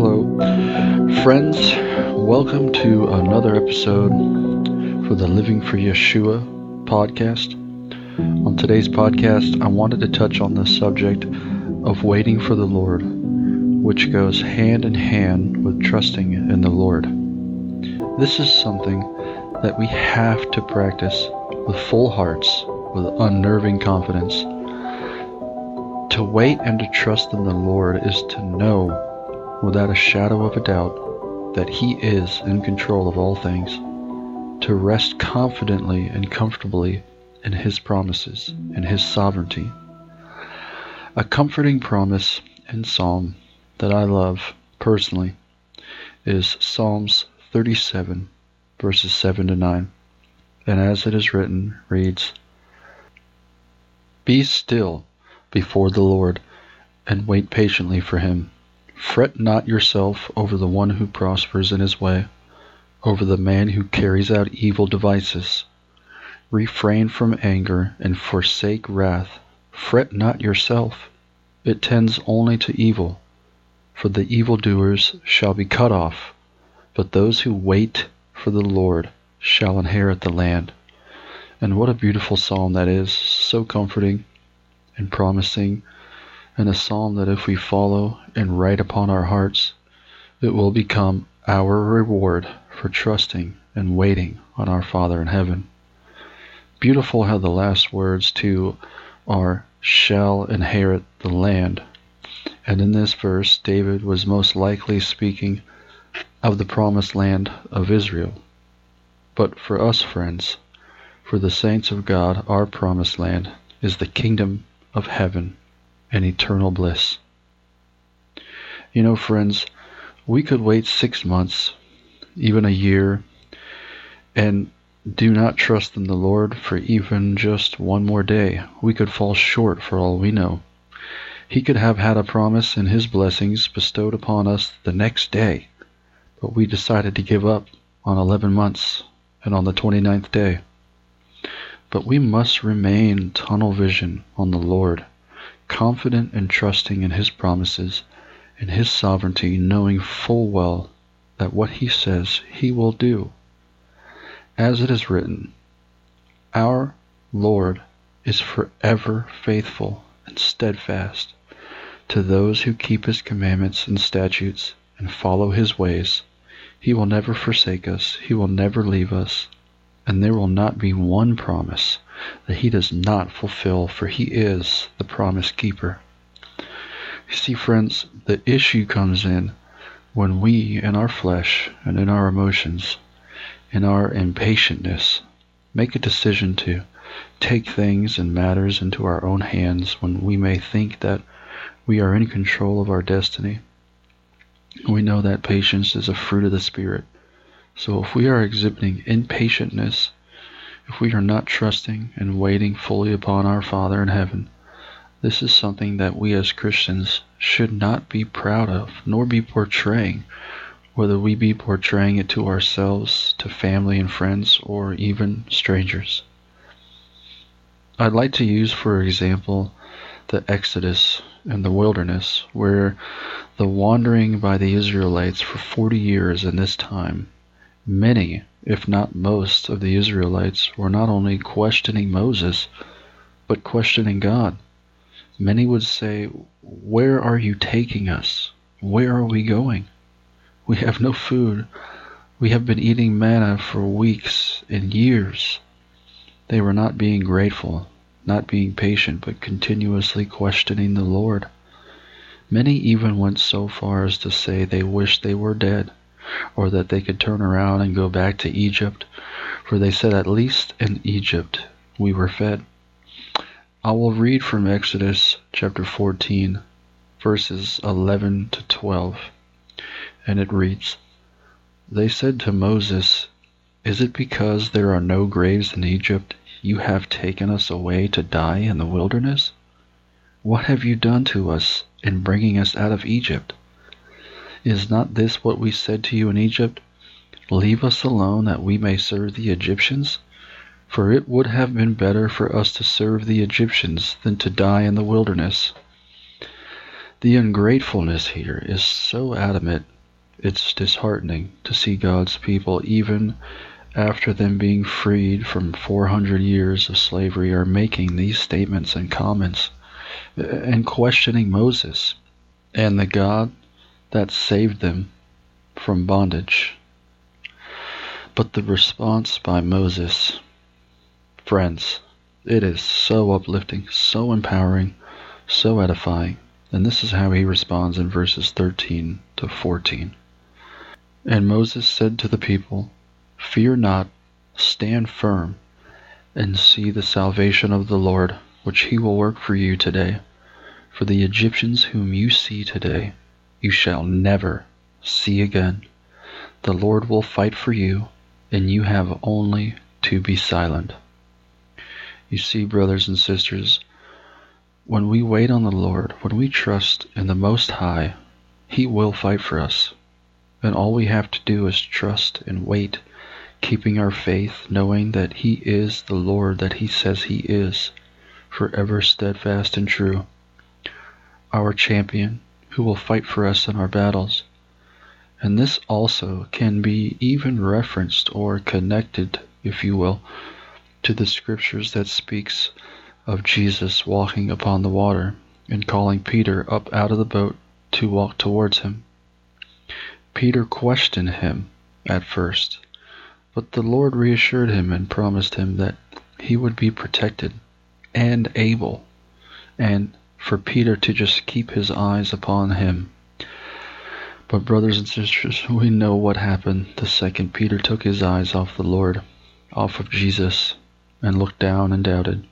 Hello, friends. Welcome to another episode for the Living for Yeshua podcast. On today's podcast, I wanted to touch on the subject of waiting for the Lord, which goes hand in hand with trusting in the Lord. This is something that we have to practice with full hearts, with unnerving confidence. To wait and to trust in the Lord is to know, without a shadow of a doubt, that He is in control of all things, to rest confidently and comfortably in His promises and His sovereignty. A comforting promise in Psalm that I love personally is Psalms 37, verses 7 to 9. And as it is written, reads Be still before the Lord and wait patiently for him. Fret not yourself over the one who prospers in his way, over the man who carries out evil devices. Refrain from anger and forsake wrath. Fret not yourself, it tends only to evil. For the evildoers shall be cut off, but those who wait for the Lord shall inherit the land. And what a beautiful psalm that is, so comforting and promising, and a psalm that if we follow and write upon our hearts, it will become our reward for trusting and waiting on our Father in heaven. Beautiful how the last words, too, are shall inherit the land. And in this verse, David was most likely speaking of the promised land of Israel. But for us, friends, for the saints of God, our promised land is the kingdom of heaven and eternal bliss. You know, friends, we could wait six months, even a year, and do not trust in the Lord for even just one more day. We could fall short for all we know. He could have had a promise and his blessings bestowed upon us the next day, but we decided to give up on 11 months and on the 29th day. But we must remain tunnel vision on the Lord, confident and trusting in his promises and his sovereignty, knowing full well that what he says he will do. As it is written, Our Lord is forever faithful and steadfast to those who keep his commandments and statutes and follow his ways. He will never forsake us, he will never leave us, and there will not be one promise that he does not fulfill, for he is the promise keeper. You see, friends, the issue comes in when we, in our flesh and in our emotions, in our impatientness, make a decision to take things and matters into our own hands when we may think that we are in control of our destiny. We know that patience is a fruit of the Spirit. So if we are exhibiting impatientness, if we are not trusting and waiting fully upon our Father in heaven, this is something that we as Christians should not be proud of, nor be portraying, whether we be portraying it to ourselves, to family and friends, or even strangers. I'd like to use, for example, the Exodus in the wilderness, where the wandering by the Israelites for 40 years in this time, many, if not most, of the Israelites were not only questioning Moses, but questioning God. Many would say, Where are you taking us? Where are we going? We have no food. We have been eating manna for weeks and years. They were not being grateful, not being patient, but continuously questioning the Lord. Many even went so far as to say they wished they were dead, or that they could turn around and go back to Egypt, for they said at least in Egypt we were fed. I will read from Exodus chapter 14, verses 11 to 12, and it reads They said to Moses, Is it because there are no graves in Egypt you have taken us away to die in the wilderness? What have you done to us in bringing us out of Egypt? Is not this what we said to you in Egypt? Leave us alone that we may serve the Egyptians? For it would have been better for us to serve the Egyptians than to die in the wilderness. The ungratefulness here is so adamant, it's disheartening to see God's people, even after them being freed from 400 years of slavery, are making these statements and comments uh, and questioning Moses and the God that saved them from bondage. But the response by Moses, friends, it is so uplifting, so empowering, so edifying. And this is how he responds in verses 13 to 14. And Moses said to the people, Fear not, stand firm, and see the salvation of the Lord, which he will work for you today. For the Egyptians whom you see today, you shall never see again. The Lord will fight for you, and you have only to be silent. You see, brothers and sisters, when we wait on the Lord, when we trust in the Most High, He will fight for us. And all we have to do is trust and wait, keeping our faith, knowing that He is the Lord that He says He is, forever steadfast and true our champion, who will fight for us in our battles. And this also can be even referenced or connected, if you will, to the scriptures that speaks of Jesus walking upon the water and calling Peter up out of the boat to walk towards him. Peter questioned him at first, but the Lord reassured him and promised him that he would be protected and able and for Peter to just keep his eyes upon him. But, brothers and sisters, we know what happened the second Peter took his eyes off the Lord, off of Jesus, and looked down and doubted.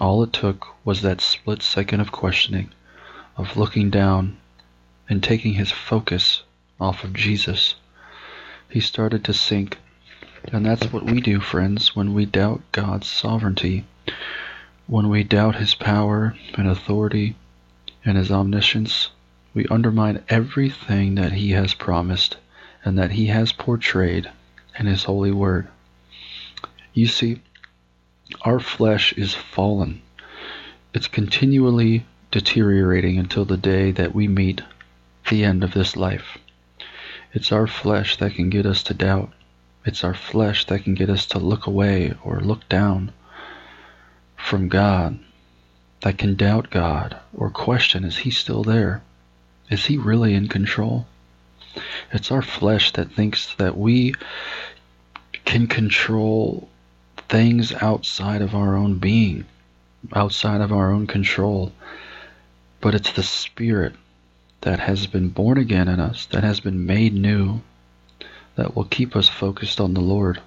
All it took was that split second of questioning, of looking down and taking his focus off of Jesus. He started to sink. And that's what we do, friends, when we doubt God's sovereignty. When we doubt his power and authority and his omniscience, we undermine everything that he has promised and that he has portrayed in his holy word. You see, our flesh is fallen. It's continually deteriorating until the day that we meet the end of this life. It's our flesh that can get us to doubt. It's our flesh that can get us to look away or look down from God that can doubt God or question is he still there? Is he really in control? It's our flesh that thinks that we can control things outside of our own being, outside of our own control. But it's the Spirit that has been born again in us, that has been made new, that will keep us focused on the Lord.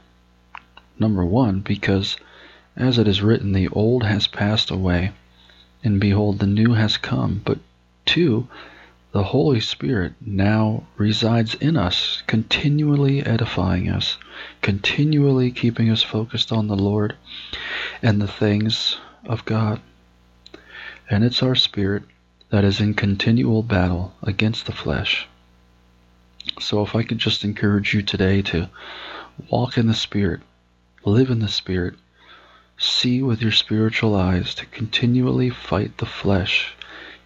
Number one, because as it is written, the old has passed away, and behold, the new has come. But two, the Holy Spirit now resides in us, continually edifying us, continually keeping us focused on the Lord and the things of God. And it's our spirit that is in continual battle against the flesh. So if I could just encourage you today to walk in the Spirit, live in the Spirit, See with your spiritual eyes to continually fight the flesh,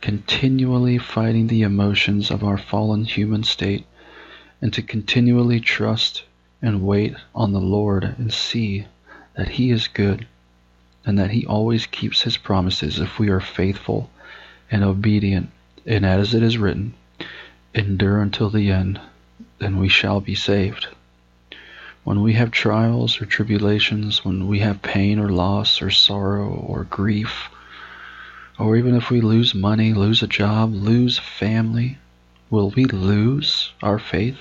continually fighting the emotions of our fallen human state, and to continually trust and wait on the Lord and see that He is good and that He always keeps His promises if we are faithful and obedient. And as it is written, endure until the end, then we shall be saved. When we have trials or tribulations, when we have pain or loss or sorrow or grief, or even if we lose money, lose a job, lose family, will we lose our faith?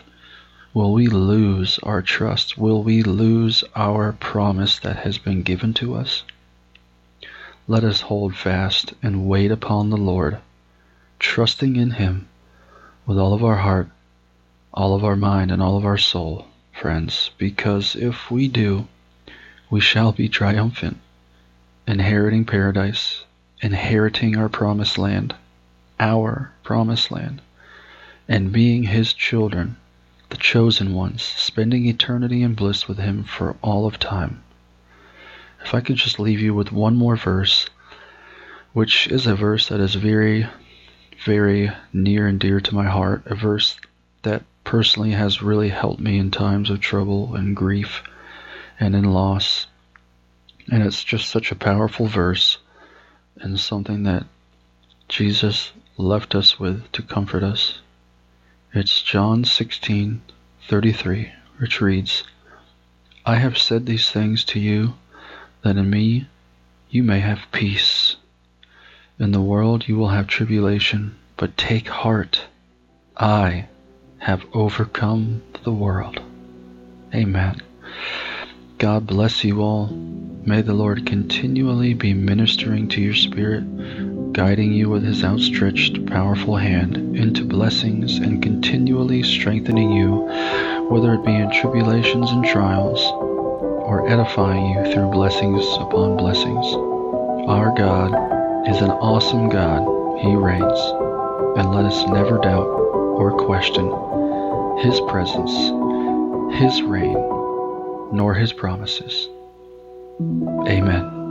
Will we lose our trust? Will we lose our promise that has been given to us? Let us hold fast and wait upon the Lord, trusting in Him with all of our heart, all of our mind, and all of our soul friends, because if we do, we shall be triumphant, inheriting paradise, inheriting our promised land, our promised land, and being His children, the chosen ones, spending eternity in bliss with Him for all of time. If I could just leave you with one more verse, which is a verse that is very very near and dear to my heart, a verse that personally has really helped me in times of trouble and grief and in loss. And it's just such a powerful verse and something that Jesus left us with to comfort us. It's John 16:33, which reads, "I have said these things to you that in me you may have peace. In the world you will have tribulation, but take heart. I have overcome the world." Amen. God bless you all. May the Lord continually be ministering to your spirit, guiding you with his outstretched, powerful hand into blessings and continually strengthening you, whether it be in tribulations and trials, or edifying you through blessings upon blessings. Our God is an awesome God. He reigns, and let us never doubt or question his presence, his reign, nor his promises. Amen.